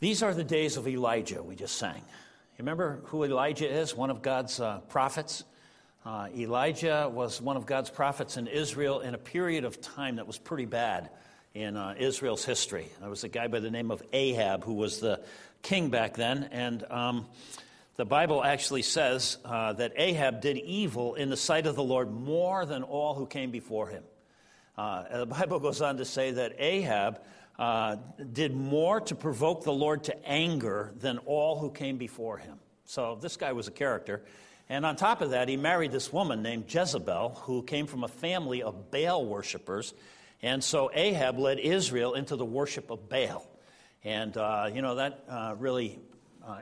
These are the days of Elijah, we just sang. Remember who Elijah is? One of God's uh, prophets. Uh, Elijah was one of God's prophets in Israel in a period of time that was pretty bad in uh, Israel's history. There was a guy by the name of Ahab who was the king back then, and um, the Bible actually says uh, that Ahab did evil in the sight of the Lord more than all who came before him. Uh, the Bible goes on to say that Ahab uh, did more to provoke the Lord to anger than all who came before him. So this guy was a character. And on top of that, he married this woman named Jezebel, who came from a family of Baal worshippers. And so Ahab led Israel into the worship of Baal. And, uh, you know, that uh, really uh,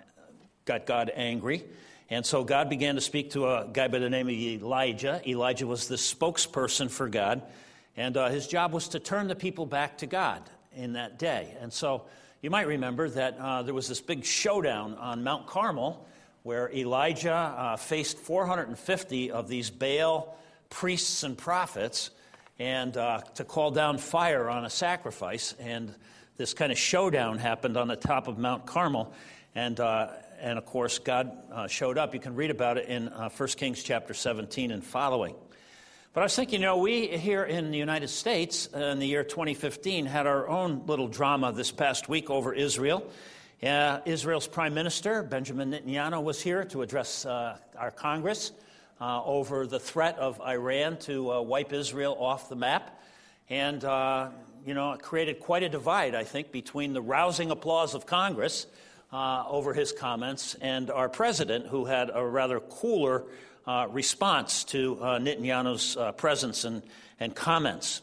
got God angry. And so God began to speak to a guy by the name of Elijah. Elijah was the spokesperson for God. And uh, his job was to turn the people back to God in that day. And so you might remember that uh, there was this big showdown on Mount Carmel where Elijah uh, faced 450 of these Baal priests and prophets and uh, to call down fire on a sacrifice. And this kind of showdown happened on the top of Mount Carmel. And, uh, and of course, God uh, showed up. You can read about it in uh, 1 Kings chapter 17 and following. But I was thinking, you know, we here in the United States uh, in the year 2015 had our own little drama this past week over Israel. Uh, Israel's Prime Minister, Benjamin Netanyahu, was here to address uh, our Congress uh, over the threat of Iran to uh, wipe Israel off the map. And, uh, you know, it created quite a divide, I think, between the rousing applause of Congress over his comments and our president, who had a rather cooler uh, response to uh, Netanyahu's uh, presence and, and comments.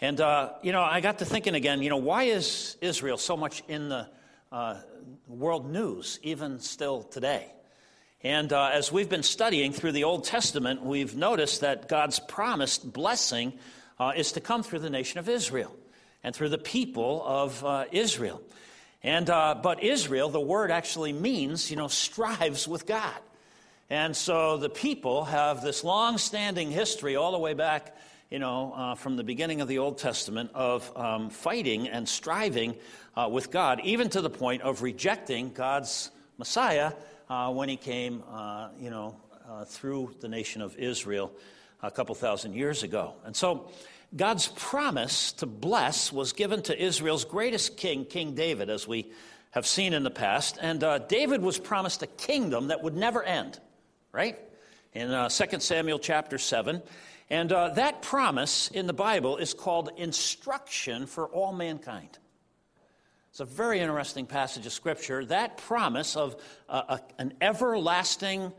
And, uh, you know, I got to thinking again, you know, why is Israel so much in the uh, world news, even still today? And uh, as we've been studying through the Old Testament, we've noticed that God's promised blessing is to come through the nation of Israel and through the people of Israel. And, but Israel, the word actually means, you know, strives with God. And so the people have this long standing history all the way back, you know, uh, from the beginning of the Old Testament of um, fighting and striving uh, with God, even to the point of rejecting God's Messiah uh, when he came, uh, you know, uh, through the nation of Israel a couple thousand years ago. And so God's promise to bless was given to Israel's greatest king, King David, as we have seen in the past. And uh, David was promised a kingdom that would never end right? In uh, 2 Samuel chapter 7. And uh, that promise in the Bible is called instruction for all mankind. It's a very interesting passage of Scripture. That promise of uh, a, an everlasting,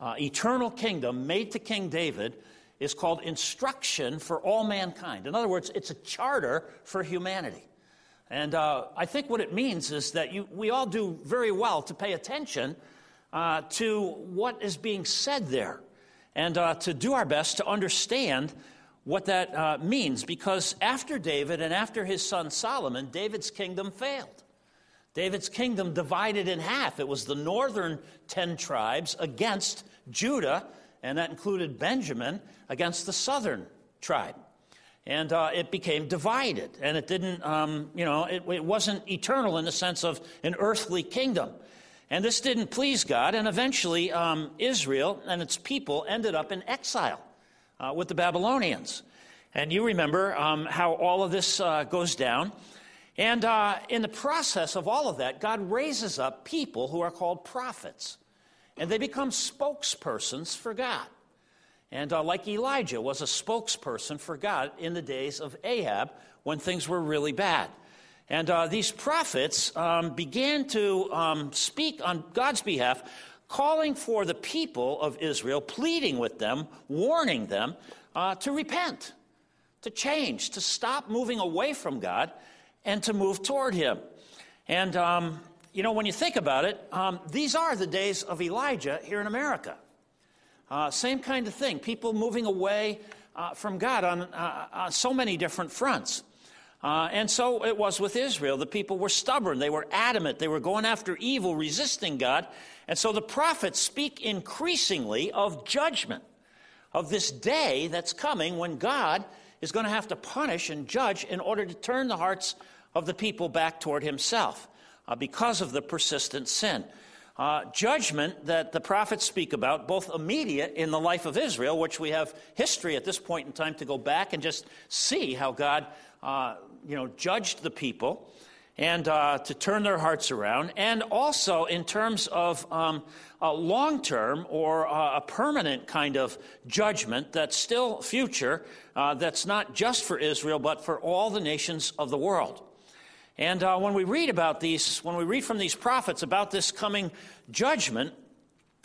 uh, eternal kingdom made to King David is called instruction for all mankind. In other words, it's a charter for humanity. And uh, I think what it means is that you, we all do very well to pay attention uh, to what is being said there and uh, to do our best to understand what that uh, means. Because after David and after his son Solomon, David's kingdom failed. David's kingdom divided in half. It was the northern 10 tribes against Judah, and that included Benjamin against the southern tribe. And uh, it became divided, and it didn't, um, you know, it, it wasn't eternal in the sense of an earthly kingdom. And this didn't please God, and eventually um, Israel and its people ended up in exile uh, with the Babylonians. And you remember um, how all of this uh, goes down. And uh, in the process of all of that, God raises up people who are called prophets. And they become spokespersons for God. And uh, like Elijah was a spokesperson for God in the days of Ahab when things were really bad. And uh, these prophets um, began to um, speak on God's behalf, calling for the people of Israel, pleading with them, warning them uh, to repent, to change, to stop moving away from God, and to move toward Him. And, um, you know, when you think about it, um, these are the days of Elijah here in America. Uh, same kind of thing, people moving away uh, from God on, uh, on so many different fronts. Uh, and so it was with Israel. The people were stubborn, they were adamant, they were going after evil, resisting God. And so the prophets speak increasingly of judgment, of this day that's coming when God is going to have to punish and judge in order to turn the hearts of the people back toward Himself. uh, because of the persistent sin. Uh, judgment that the prophets speak about, both immediate in the life of Israel, which we have history at this point in time to go back and just see how God, uh, you know, judged the people and uh, to turn their hearts around, and also in terms of um, a long term or uh, a permanent kind of judgment that's still future, uh, that's not just for Israel, but for all the nations of the world. And uh, when we read about these, when we read from these prophets about this coming judgment,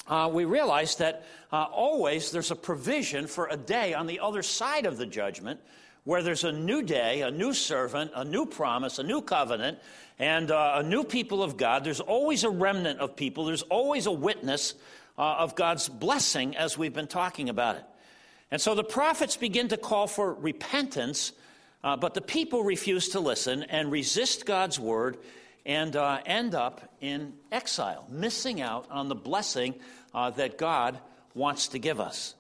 uh, we realize that uh, always there's a provision for a day on the other side of the judgment where there's a new day, a new servant, a new promise, a new covenant, and uh, a new people of God. There's always a remnant of people, there's always a witness uh, of God's blessing as we've been talking about it. And so the prophets begin to call for repentance uh, but the people refuse to listen and resist God's word and uh, end up in exile, missing out on the blessing uh, that God wants to give us.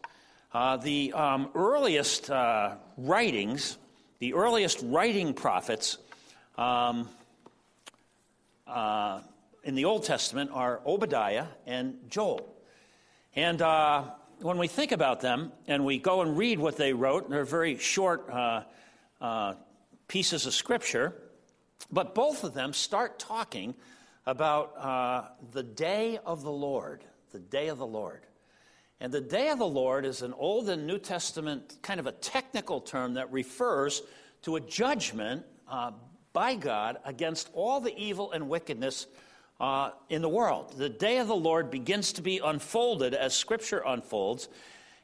Uh, the um, earliest uh, writings, the earliest writing prophets um, uh, in the Old Testament are Obadiah and Joel. And when we think about them and we go and read what they wrote, they're very short uh, pieces of scripture, but both of them start talking about uh, the day of the Lord, the day of the Lord. And the day of the Lord is an Old and New Testament kind of a technical term that refers to a judgment uh, by God against all the evil and wickedness uh, in the world. The day of the Lord begins to be unfolded as Scripture unfolds,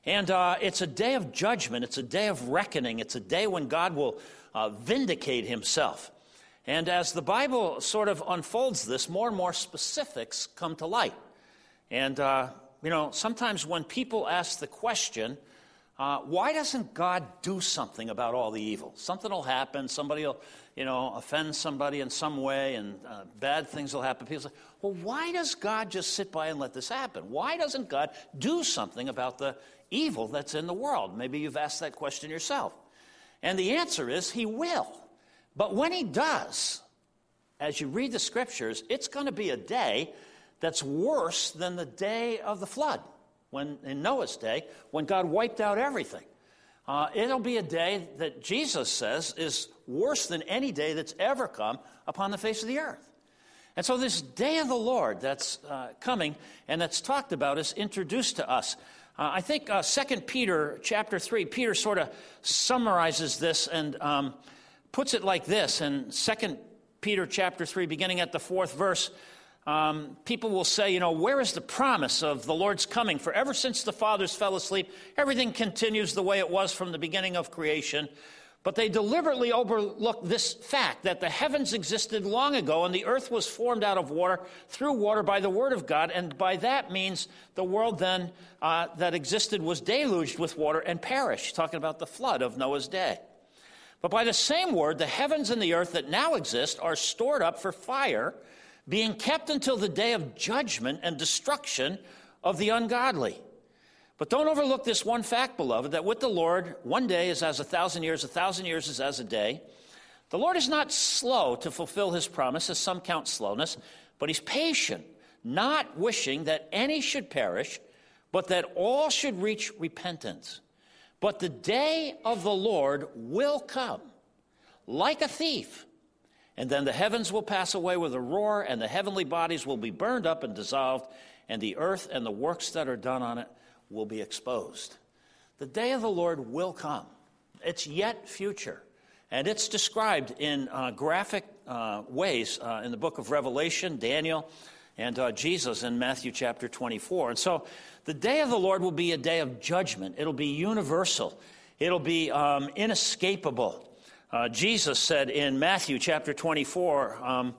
and uh, it's a day of judgment, it's a day of reckoning, it's a day when God will uh, vindicate himself. And as the Bible sort of unfolds this, more and more specifics come to light. And, uh, you know, sometimes when people ask the question, uh, why doesn't God do something about all the evil? Something will happen, somebody will, you know, offend somebody in some way, and uh, bad things will happen. People say, well, why does God just sit by and let this happen? Why doesn't God do something about the evil that's in the world? Maybe you've asked that question yourself. And the answer is He will. But when He does, as you read the scriptures, it's going to be a day that's worse than the day of the flood, when in Noah's day, when God wiped out everything. Uh, it'll be a day that Jesus says is worse than any day that's ever come upon the face of the earth. And so, this day of the Lord that's uh, coming and that's talked about is introduced to us. Uh, I think uh, 2 Peter chapter 3, Peter sort of summarizes this and um, puts it like this. In 2 Peter chapter 3, beginning at the fourth verse, um, people will say, you know, where is the promise of the Lord's coming? For ever since the fathers fell asleep, everything continues the way it was from the beginning of creation. But they deliberately overlook this fact that the heavens existed long ago and the earth was formed out of water through water by the word of God. And by that means, the world then uh, that existed was deluged with water and perished, talking about the flood of Noah's day. But by the same word, the heavens and the earth that now exist are stored up for fire, being kept until the day of judgment and destruction of the ungodly. But don't overlook this one fact, beloved, that with the Lord, one day is as a thousand years, a thousand years is as a day. The Lord is not slow to fulfill his promise, as some count slowness, but he's patient, not wishing that any should perish, but that all should reach repentance. But the day of the Lord will come like a thief. And then the heavens will pass away with a roar, and the heavenly bodies will be burned up and dissolved, and the earth and the works that are done on it will be exposed. The day of the Lord will come. It's yet future. And it's described in uh, graphic uh, ways uh, in the book of Revelation, Daniel, and uh, Jesus in Matthew chapter 24. And so the day of the Lord will be a day of judgment, it'll be universal, it'll be um, inescapable. Uh, Jesus said in Matthew chapter 24, um,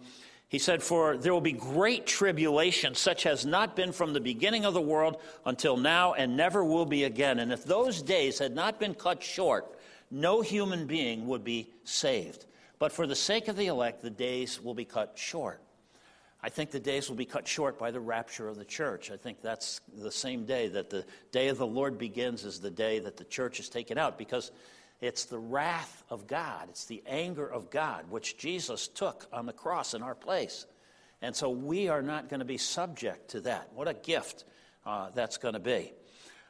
he said, For there will be great tribulation, such has not been from the beginning of the world until now, and never will be again. And if those days had not been cut short, no human being would be saved. But for the sake of the elect, the days will be cut short. I think the days will be cut short by the rapture of the church. I think that's the same day that the day of the Lord begins, is the day that the church is taken out, because it's the wrath of God, it's the anger of God, which Jesus took on the cross in our place. And so we are not going to be subject to that. What a gift uh, that's going to be.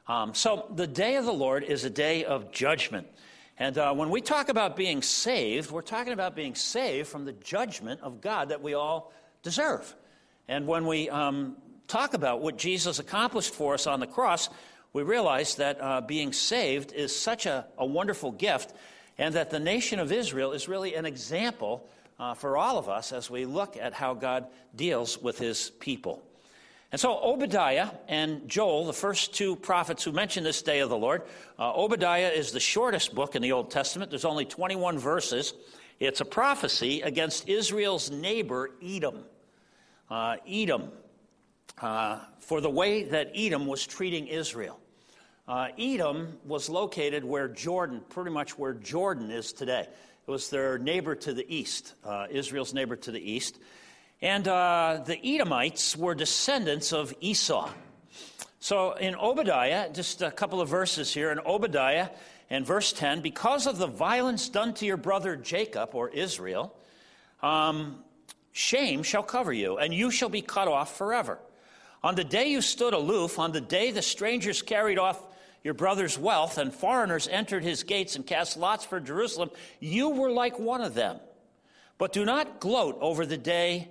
Um, so the day of the Lord is a day of judgment. And uh, when we talk about being saved, we're talking about being saved from the judgment of God that we all deserve. And when we um, talk about what Jesus accomplished for us on the cross, we realize that uh, being saved is such a, a, wonderful gift, and that the nation of Israel is really an example uh, for all of us as we look at how God deals with his people. And so Obadiah and Joel, the first two prophets who mention this day of the Lord, uh, Obadiah is the shortest book in the Old Testament. There's only 21 verses. It's a prophecy against Israel's neighbor, Edom. Uh, Edom, uh, for the way that Edom was treating Israel. Uh, Edom was located where Jordan, pretty much where Jordan is today. It was their neighbor to the east, uh, Israel's neighbor to the east. And uh, the Edomites were descendants of Esau. So in Obadiah, just a couple of verses here, in Obadiah and verse 10, because of the violence done to your brother Jacob or Israel, um, shame shall cover you, and you shall be cut off forever. On the day you stood aloof, on the day the strangers carried off your brother's wealth, and foreigners entered his gates and cast lots for Jerusalem, you were like one of them. But do not gloat over the day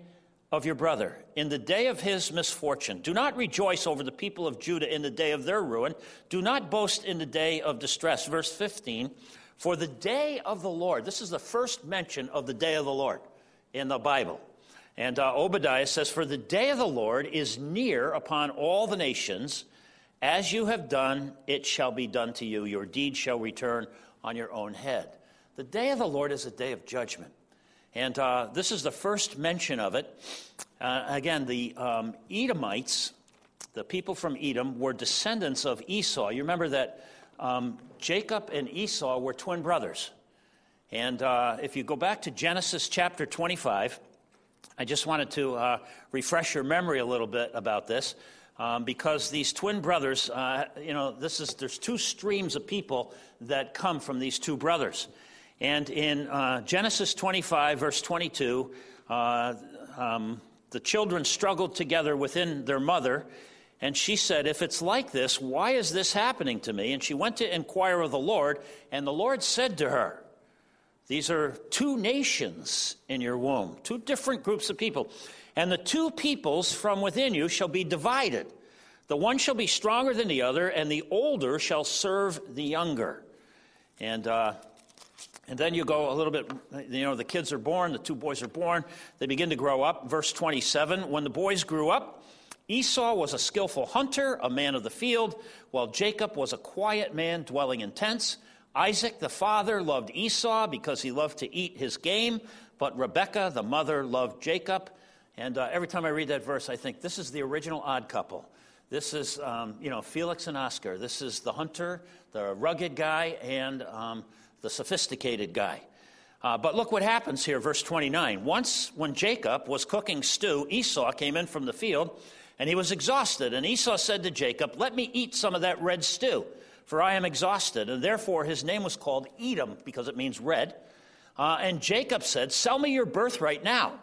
of your brother in the day of his misfortune. Do not rejoice over the people of Judah in the day of their ruin. Do not boast in the day of distress. Verse 15 For the day of the Lord, this is the first mention of the day of the Lord in the Bible. And uh, Obadiah says, For the day of the Lord is near upon all the nations. As you have done, it shall be done to you. Your deed shall return on your own head. The day of the Lord is a day of judgment. And uh, this is the first mention of it. Uh, again, the um, Edomites, the people from Edom, were descendants of Esau. You remember that um, Jacob and Esau were twin brothers. And uh, if you go back to Genesis chapter 25, I just wanted to uh, refresh your memory a little bit about this um, because these twin brothers, uh, you know, this is, there's two streams of people that come from these two brothers. And in uh, Genesis 25, verse 22, uh, um, the children struggled together within their mother. And she said, If it's like this, why is this happening to me? And she went to inquire of the Lord. And the Lord said to her, These are two nations in your womb, two different groups of people. And the two peoples from within you shall be divided. The one shall be stronger than the other, and the older shall serve the younger. And, uh, and then you go a little bit, you know, the kids are born, the two boys are born, they begin to grow up. Verse 27 When the boys grew up, Esau was a skillful hunter, a man of the field, while Jacob was a quiet man dwelling in tents. Isaac, the father, loved Esau because he loved to eat his game, but Rebekah, the mother, loved Jacob. And uh, every time I read that verse, I think this is the original odd couple. This is, um, you know, Felix and Oscar. This is the hunter, the rugged guy, and um, the sophisticated guy. Uh, but look what happens here, verse 29. Once, when Jacob was cooking stew, Esau came in from the field, and he was exhausted. And Esau said to Jacob, Let me eat some of that red stew, for I am exhausted. And therefore his name was called Edom, because it means red. Uh, and Jacob said, Sell me your birthright now.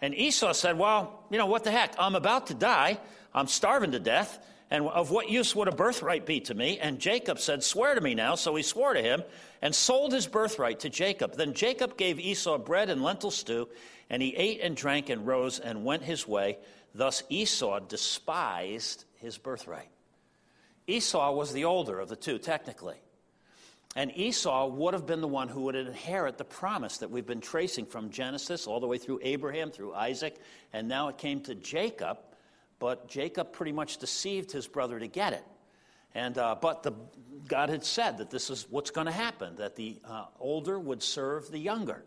And Esau said, Well, you know, what the heck? I'm about to die. I'm starving to death. And of what use would a birthright be to me? And Jacob said, Swear to me now. So he swore to him and sold his birthright to Jacob. Then Jacob gave Esau bread and lentil stew, and he ate and drank and rose and went his way. Thus Esau despised his birthright. Esau was the older of the two, technically. And Esau would have been the one who would inherit the promise that we've been tracing from Genesis all the way through Abraham, through Isaac, and now it came to Jacob. But Jacob pretty much deceived his brother to get it. And, uh, but the, God had said that this is what's going to happen, that the uh, older would serve the younger.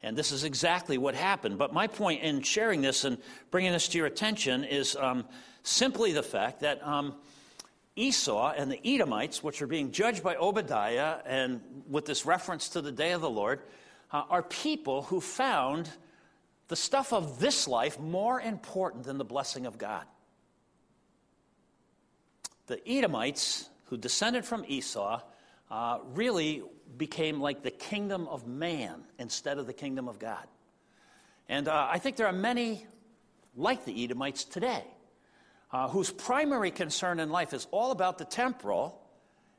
And this is exactly what happened. But my point in sharing this and bringing this to your attention is um, simply the fact that um, Esau and the Edomites, which are being judged by Obadiah, and with this reference to the day of the Lord, uh, are people who found the stuff of this life more important than the blessing of God. The Edomites, who descended from Esau, uh, really became like the kingdom of man instead of the kingdom of God. And uh, I think there are many like the Edomites today, uh, whose primary concern in life is all about the temporal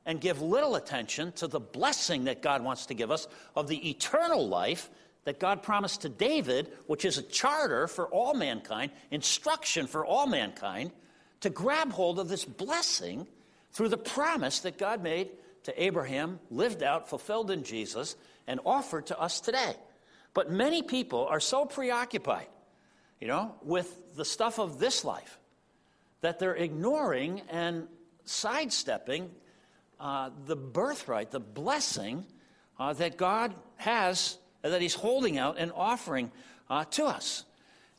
and give little attention to the blessing that God wants to give us of the eternal life that God promised to David, which is a charter for all mankind, instruction for all mankind, to grab hold of this blessing through the promise that God made to Abraham, lived out, fulfilled in Jesus, and offered to us today. But many people are so preoccupied, you know, with the stuff of this life that they're ignoring and sidestepping uh, the birthright, the blessing uh, that God has, that He's holding out and offering uh, to us.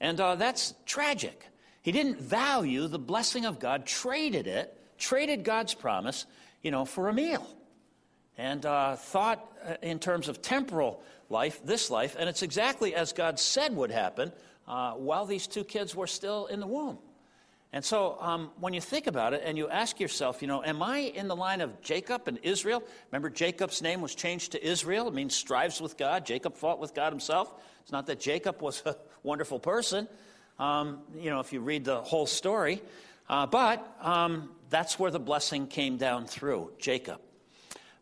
And uh, that's tragic. He didn't value the blessing of God, traded it, traded God's promise, you know, for a meal. And uh, thought uh, in terms of temporal life, this life, and it's exactly as God said would happen while these two kids were still in the womb. And so um, when you think about it and you ask yourself, you know, am I in the line of Jacob and Israel? Remember, Jacob's name was changed to Israel. It means strives with God. Jacob fought with God himself. It's not that Jacob was a wonderful person, um, you know, if you read the whole story. Uh, but um, that's where the blessing came down through Jacob.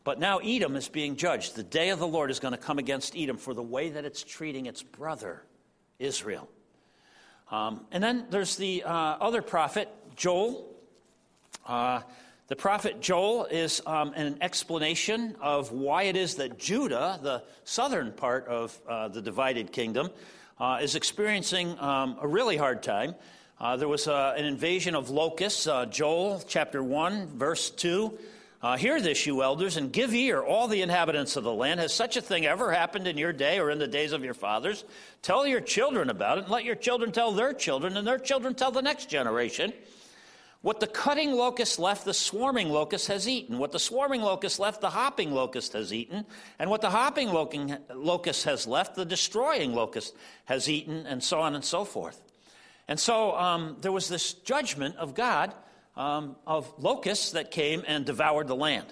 But now Edom is being judged. The day of the Lord is going to come against Edom for the way that it's treating its brother, Israel. Um, and then there's the uh, other prophet, Joel. Uh, the prophet Joel is um, an explanation of why it is that Judah, the southern part of uh, the divided kingdom, uh, is experiencing um, a really hard time. Uh, there was uh, an invasion of locusts. Joel chapter 1, verse 2 uh, hear this, you elders, and give ear, all the inhabitants of the land. Has such a thing ever happened in your day or in the days of your fathers? Tell your children about it, and let your children tell their children, and their children tell the next generation. What the cutting locust left, the swarming locust has eaten. What the swarming locust left, the hopping locust has eaten. And what the hopping locust has left, the destroying locust has eaten, and so on and so forth. And so um, there was this judgment of God um, of locusts that came and devoured the land.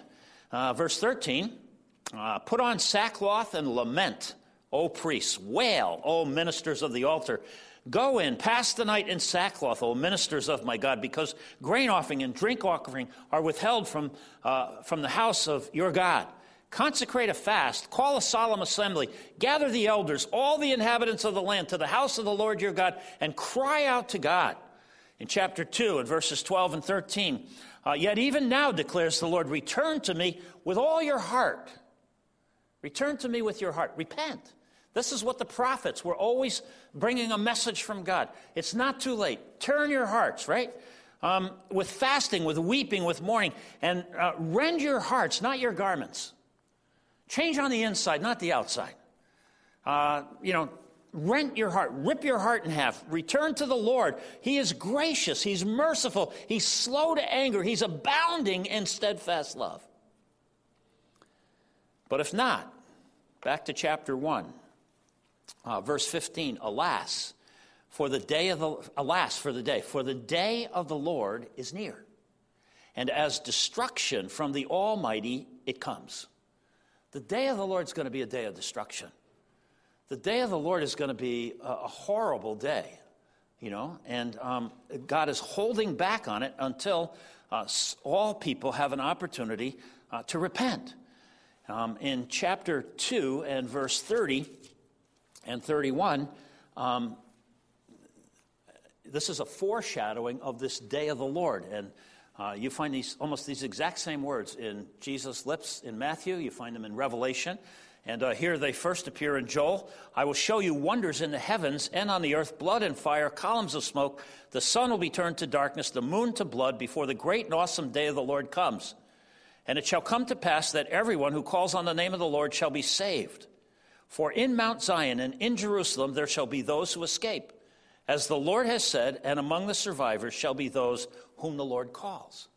Uh, verse 13 uh, Put on sackcloth and lament, O priests, wail, O ministers of the altar. Go in, pass the night in sackcloth, O ministers of my God, because grain offering and drink offering are withheld from, uh, from the house of your God. Consecrate a fast, call a solemn assembly, gather the elders, all the inhabitants of the land, to the house of the Lord your God, and cry out to God in chapter 2 and verses 12 and 13. Uh, Yet even now, declares the Lord, return to me with all your heart. Return to me with your heart. Repent. This is what the prophets were always bringing a message from God. It's not too late. Turn your hearts, right? Um, with fasting, with weeping, with mourning, and uh, rend your hearts, not your garments. Change on the inside, not the outside. Uh, you know, rent your heart, rip your heart in half, return to the Lord. He is gracious, He's merciful, He's slow to anger, He's abounding in steadfast love. But if not, back to chapter 1, uh, verse 15 Alas, for the day of the, alas, for the day, for the day of the Lord is near. And as destruction from the Almighty, it comes. The day of the Lord is going to be a day of destruction the day of the Lord is going to be a, horrible day, you know, and um, God is holding back on it until uh, all people have an opportunity uh, to repent. Um, in chapter 2 and verse 30 and 31, um, this is a foreshadowing of this day of the Lord. And uh, you find these almost these exact same words in Jesus' lips in Matthew, you find them in Revelation. And uh, here they first appear in Joel. I will show you wonders in the heavens and on the earth blood and fire, columns of smoke. The sun will be turned to darkness, the moon to blood, before the great and awesome day of the Lord comes. And it shall come to pass that everyone who calls on the name of the Lord shall be saved. For in Mount Zion and in Jerusalem there shall be those who escape. As the Lord has said, and among the survivors shall be those whom the Lord calls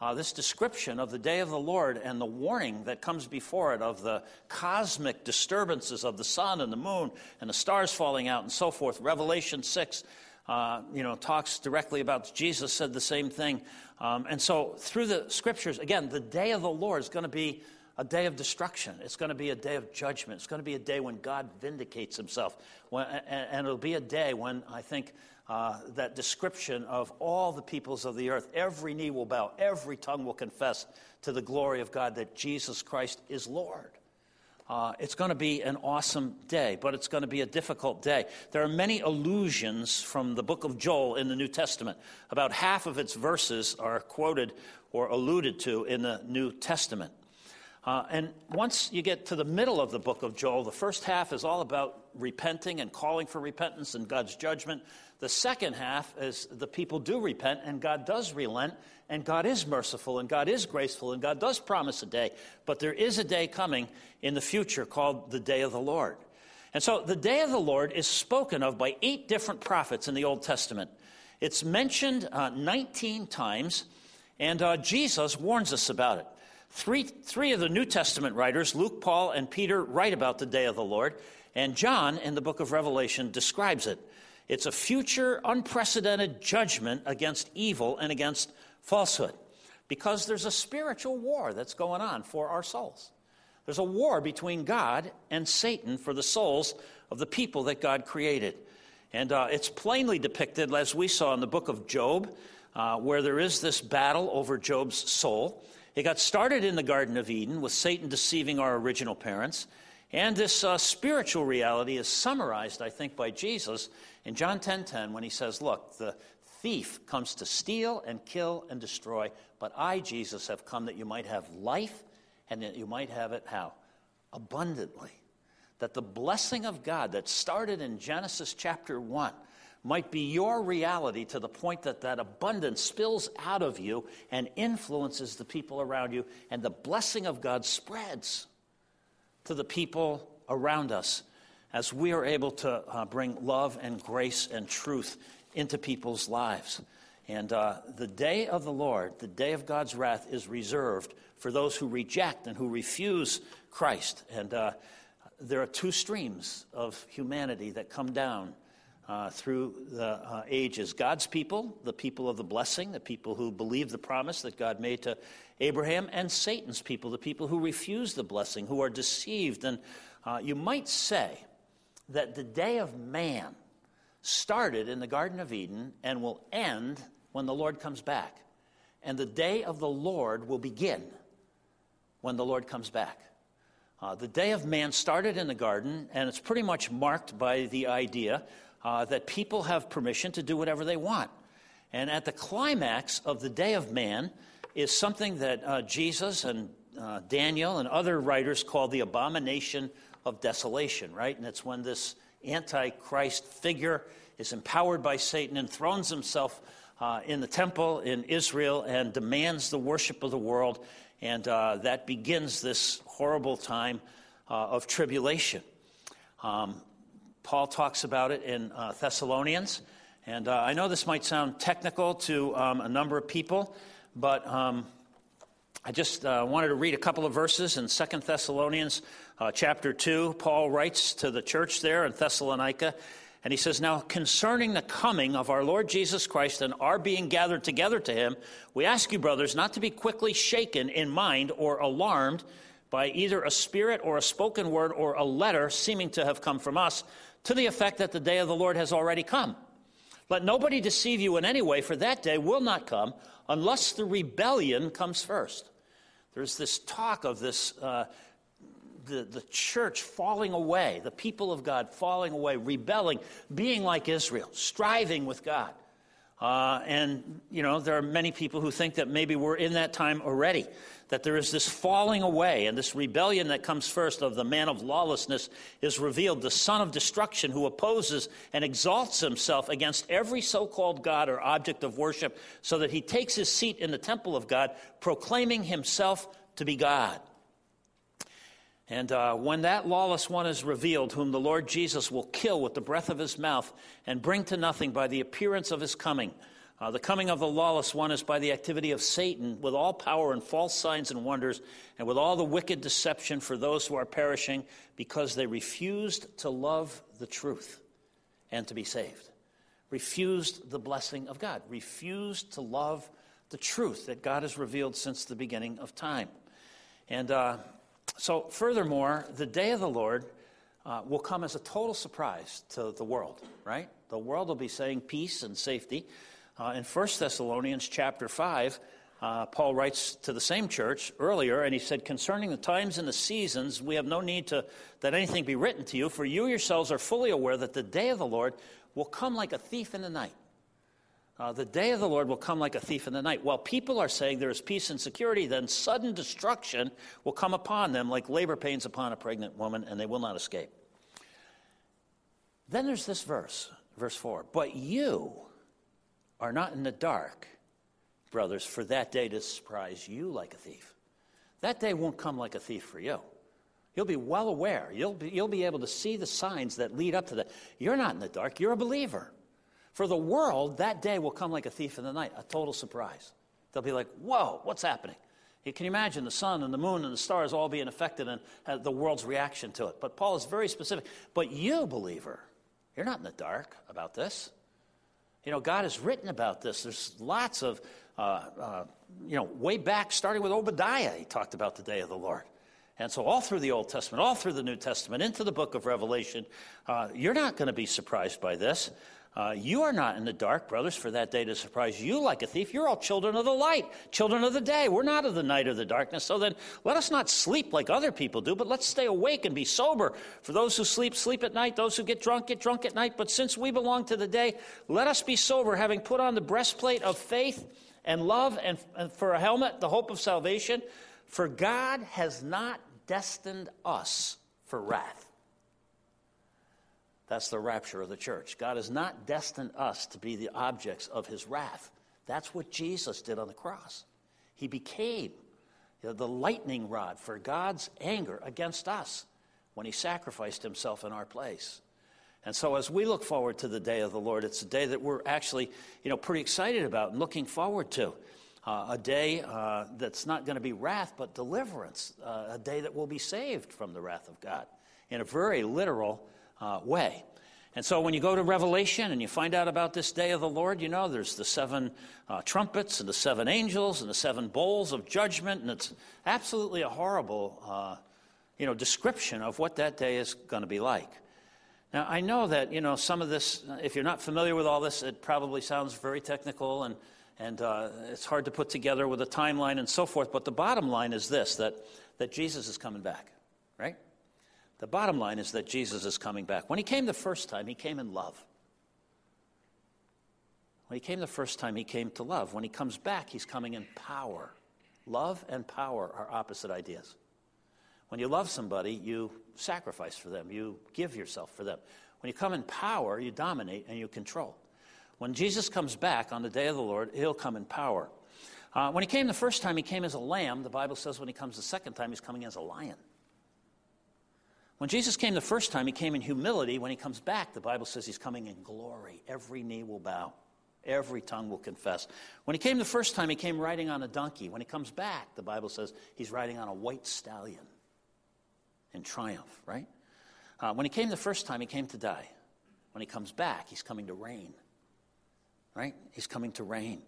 uh, this description of the day of the Lord and the warning that comes before it of the cosmic disturbances of the sun and the moon and the stars falling out and so forth. Revelation 6, uh, you know, talks directly about Jesus said the same thing. Um, and so through the scriptures, again, the day of the Lord is going to be a day of destruction. It's going to be a day of judgment. It's going to be a day when God vindicates himself. When, and, and it'll be a day when I think uh, that description of all the peoples of the earth. Every knee will bow, every tongue will confess to the glory of God that Jesus Christ is Lord. Uh, it's going to be an awesome day, but it's going to be a difficult day. There are many allusions from the book of Joel in the New Testament. About half of its verses are quoted or alluded to in the New Testament. Uh, and once you get to the middle of the book of Joel, the first half is all about repenting and calling for repentance and God's judgment. The second half is the people do repent and God does relent and God is merciful and God is graceful and God does promise a day. But there is a day coming in the future called the day of the Lord. And so the day of the Lord is spoken of by eight different prophets in the Old Testament. It's mentioned uh, 19 times, and uh, Jesus warns us about it. Three, three of the New Testament writers, Luke, Paul, and Peter, write about the day of the Lord, and John in the book of Revelation describes it. It's a future, unprecedented judgment against evil and against falsehood because there's a spiritual war that's going on for our souls. There's a war between God and Satan for the souls of the people that God created. And uh, it's plainly depicted, as we saw in the book of Job, uh, where there is this battle over Job's soul. It got started in the Garden of Eden with Satan deceiving our original parents. And this uh, spiritual reality is summarized, I think, by Jesus in John 10:10 10, 10, when he says, "Look, the thief comes to steal and kill and destroy, but I, Jesus, have come that you might have life and that you might have it how? Abundantly. That the blessing of God that started in Genesis chapter 1 might be your reality to the point that that abundance spills out of you and influences the people around you, and the blessing of God spreads to the people around us as we are able to uh, bring love and grace and truth into people's lives. And uh, the day of the Lord, the day of God's wrath, is reserved for those who reject and who refuse Christ. And uh, there are two streams of humanity that come down uh, through the uh, ages God's people, the people of the blessing, the people who believe the promise that God made to Abraham, and Satan's people, the people who refuse the blessing, who are deceived. And uh, you might say that the day of man started in the Garden of Eden and will end when the Lord comes back. And the day of the Lord will begin when the Lord comes back. Uh, the day of man started in the garden, and it's pretty much marked by the idea uh, that people have permission to do whatever they want. And at the climax of the day of man is something that uh, Jesus and uh, Daniel and other writers call the abomination of desolation, right? And it's when this Antichrist figure is empowered by Satan and thrones himself uh, in the temple in Israel and demands the worship of the world. And uh, that begins this horrible time uh, of tribulation. Um, Paul talks about it in uh, Thessalonians. And uh, I know this might sound technical to um, a number of people, but um, I just uh, wanted to read a couple of verses in Second Thessalonians uh, chapter 2. Paul writes to the church there in Thessalonica, and he says, Now concerning the coming of our Lord Jesus Christ and our being gathered together to him, we ask you, brothers, not to be quickly shaken in mind or alarmed by either a spirit or a spoken word or a letter seeming to have come from us, to the effect that the day of the Lord has already come. Let nobody deceive you in any way, for that day will not come unless the rebellion comes first. There's this talk of this, uh, the, the church falling away, the people of God falling away, rebelling, being like Israel, striving with God. Uh, and, you know, there are many people who think that maybe we're in that time already, that there is this falling away and this rebellion that comes first of the man of lawlessness is revealed, the son of destruction who opposes and exalts himself against every so called God or object of worship, so that he takes his seat in the temple of God, proclaiming himself to be God. And uh, when that lawless one is revealed, whom the Lord Jesus will kill with the breath of his mouth and bring to nothing by the appearance of his coming, uh, the coming of the lawless one is by the activity of Satan with all power and false signs and wonders, and with all the wicked deception for those who are perishing because they refused to love the truth and to be saved. Refused the blessing of God, refused to love the truth that God has revealed since the beginning of time. And uh, so, furthermore, the day of the Lord uh, will come as a total surprise to the world, right? The world will be saying peace and safety. Uh, in 1 Thessalonians chapter 5, uh, Paul writes to the same church earlier, and he said, Concerning the times and the seasons, we have no need to, that anything be written to you, for you yourselves are fully aware that the day of the Lord will come like a thief in the night. Uh, the day of the Lord will come like a thief in the night. While people are saying there is peace and security, then sudden destruction will come upon them like labor pains upon a pregnant woman, and they will not escape. Then there's this verse, verse 4. But you are not in the dark, brothers, for that day to surprise you like a thief. That day won't come like a thief for you. You'll be well aware. You'll be, you'll be able to see the signs that lead up to that. You're not in the dark, you're a believer. For the world, that day will come like a thief in the night, a total surprise. They'll be like, whoa, what's happening? Can you can imagine the sun and the moon and the stars all being affected and the world's reaction to it. But Paul is very specific. But you, believer, you're not in the dark about this. You know, God has written about this. There's lots of, uh, uh, you know, way back, starting with Obadiah, he talked about the day of the Lord. And so, all through the Old Testament, all through the New Testament, into the book of Revelation, uh, you're not going to be surprised by this. Uh, you are not in the dark, brothers, for that day to surprise you like a thief. You're all children of the light, children of the day. We're not of the night or the darkness. So then let us not sleep like other people do, but let's stay awake and be sober. For those who sleep, sleep at night. Those who get drunk, get drunk at night. But since we belong to the day, let us be sober, having put on the breastplate of faith and love, and, and for a helmet, the hope of salvation. For God has not destined us for wrath that's the rapture of the church. God has not destined us to be the objects of his wrath. That's what Jesus did on the cross. He became the lightning rod for God's anger against us when he sacrificed himself in our place. And so as we look forward to the day of the Lord, it's a day that we're actually, you know, pretty excited about and looking forward to. Uh, a day uh, that's not going to be wrath, but deliverance. Uh, a day that will be saved from the wrath of God in a very literal uh, way. And so when you go to Revelation and you find out about this day of the Lord, you know, there's the seven uh, trumpets and the seven angels and the seven bowls of judgment, and it's absolutely a horrible, uh, you know, description of what that day is going to be like. Now, I know that, you know, some of this, if you're not familiar with all this, it probably sounds very technical and, and uh, it's hard to put together with a timeline and so forth, but the bottom line is this that, that Jesus is coming back, right? The bottom line is that Jesus is coming back. When he came the first time, he came in love. When he came the first time, he came to love. When he comes back, he's coming in power. Love and power are opposite ideas. When you love somebody, you sacrifice for them, you give yourself for them. When you come in power, you dominate and you control. When Jesus comes back on the day of the Lord, he'll come in power. Uh, when he came the first time, he came as a lamb. The Bible says when he comes the second time, he's coming as a lion. When Jesus came the first time, he came in humility. When he comes back, the Bible says he's coming in glory. Every knee will bow, every tongue will confess. When he came the first time, he came riding on a donkey. When he comes back, the Bible says he's riding on a white stallion in triumph, right? Uh, when he came the first time, he came to die. When he comes back, he's coming to reign, right? He's coming to reign.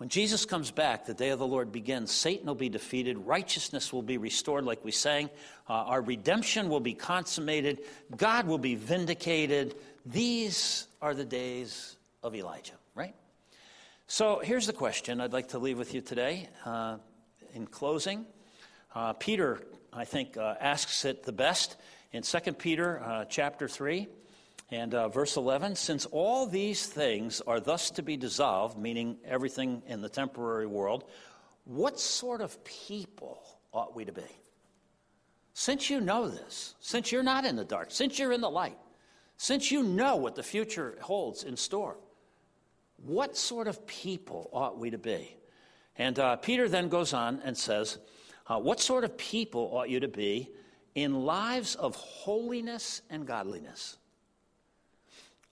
When Jesus comes back, the day of the Lord begins. Satan will be defeated. Righteousness will be restored, like we sang. Uh, our redemption will be consummated. God will be vindicated. These are the days of Elijah, right? So here's the question I'd like to leave with you today uh, in closing. Uh, Peter, I think, uh, asks it the best in 2 Peter uh, chapter 3. And uh, verse 11, since all these things are thus to be dissolved, meaning everything in the temporary world, what sort of people ought we to be? Since you know this, since you're not in the dark, since you're in the light, since you know what the future holds in store, what sort of people ought we to be? And uh, Peter then goes on and says, uh, What sort of people ought you to be in lives of holiness and godliness?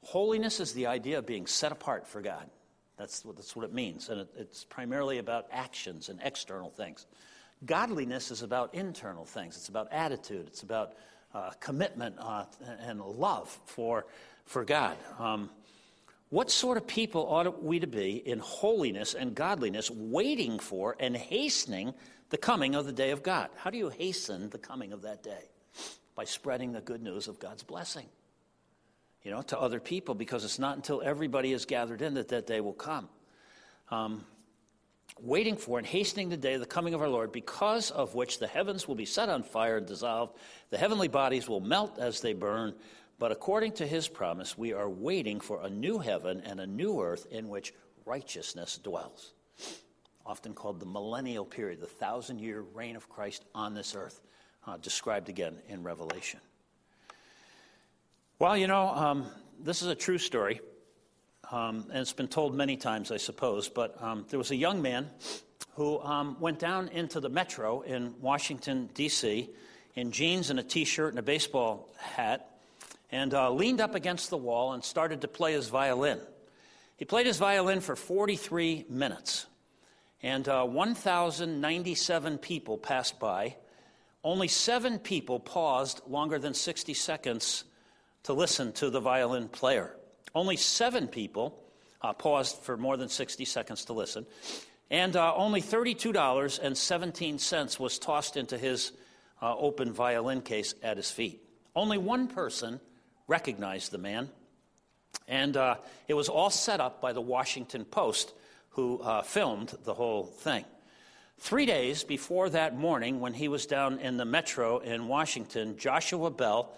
Holiness is the idea of being set apart for God. That's what, that's what it means. And it, it's primarily about actions and external things. Godliness is about internal things, it's about attitude, it's about uh, commitment uh, and love for, for God. Um, what sort of people ought we to be in holiness and godliness, waiting for and hastening the coming of the day of God? How do you hasten the coming of that day? by spreading the good news of God's blessing, you know, to other people, because it's not until everybody is gathered in that that day will come. Um, waiting for and hastening the day of the coming of our Lord, because of which the heavens will be set on fire and dissolved, the heavenly bodies will melt as they burn. But according to his promise, we are waiting for a new heaven and a new earth in which righteousness dwells. Often called the millennial period, the thousand year reign of Christ on this earth, uh, described again in Revelation. Well, you know, um, this is a true story. Um, and it's been told many times, I suppose, but um, there was a young man who um, went down into the metro in Washington, D.C., in jeans and a t shirt and a baseball hat, and uh, leaned up against the wall and started to play his violin. He played his violin for 43 minutes, and uh, 1,097 people passed by. Only seven people paused longer than 60 seconds to listen to the violin player. Only seven people uh, paused for more than 60 seconds to listen. And uh, only $32.17 was tossed into his uh, open violin case at his feet. Only one person recognized the man. And uh, it was all set up by the Washington Post, who uh, filmed the whole thing. Three days before that morning, when he was down in the metro in Washington, Joshua Bell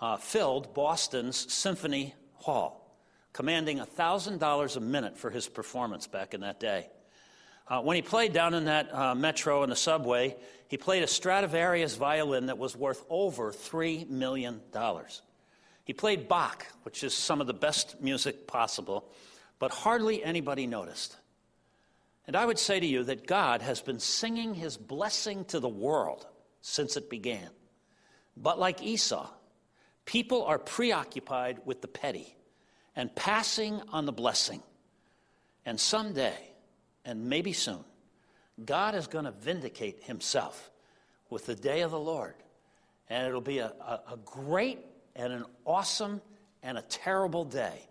uh, filled Boston's Symphony Hall commanding $1,000 a minute for his performance back in that day. Uh, when he played down in that uh, metro in the subway, he played a Stradivarius violin that was worth over $3 million. He played Bach, which is some of the best music possible, but hardly anybody noticed. And I would say to you that God has been singing his blessing to the world since it began. But like Esau, people are preoccupied with the petty and passing on the blessing. And someday, and maybe soon, God is going to vindicate himself with the day of the Lord. And it'll be a, a, a, great and an awesome and a terrible day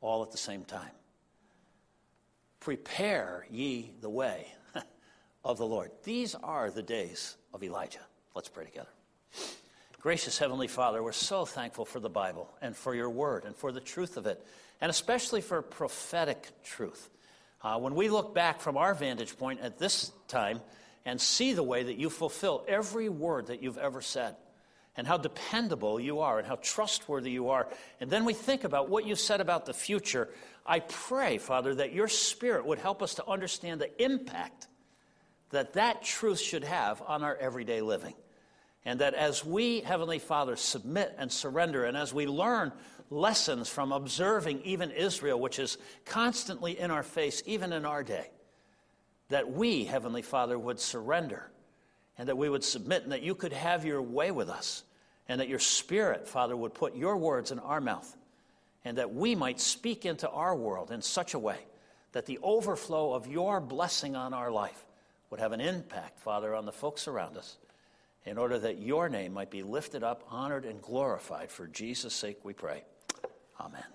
all at the same time. Prepare ye the way of the Lord. These are the days of Elijah. Let's pray together. Gracious Heavenly Father, we're so thankful for the Bible and for your word and for the truth of it, and especially for prophetic truth. Uh, when we look back from our vantage point at this time and see the way that you fulfill every word that you've ever said, and how dependable you are, and how trustworthy you are, and then we think about what you said about the future, I pray, Father, that your Spirit would help us to understand the impact that that truth should have on our everyday living. And that as we, Heavenly Father, submit and surrender, and as we learn lessons from observing even Israel, which is constantly in our face, even in our day, that we, Heavenly Father, would surrender and that we would submit and that you could have your way with us and that your Spirit, Father, would put your words in our mouth and that we might speak into our world in such a way that the overflow of your blessing on our life would have an impact, Father, on the folks around us in order that your name might be lifted up, honored, and glorified. For Jesus' sake we pray. Amen.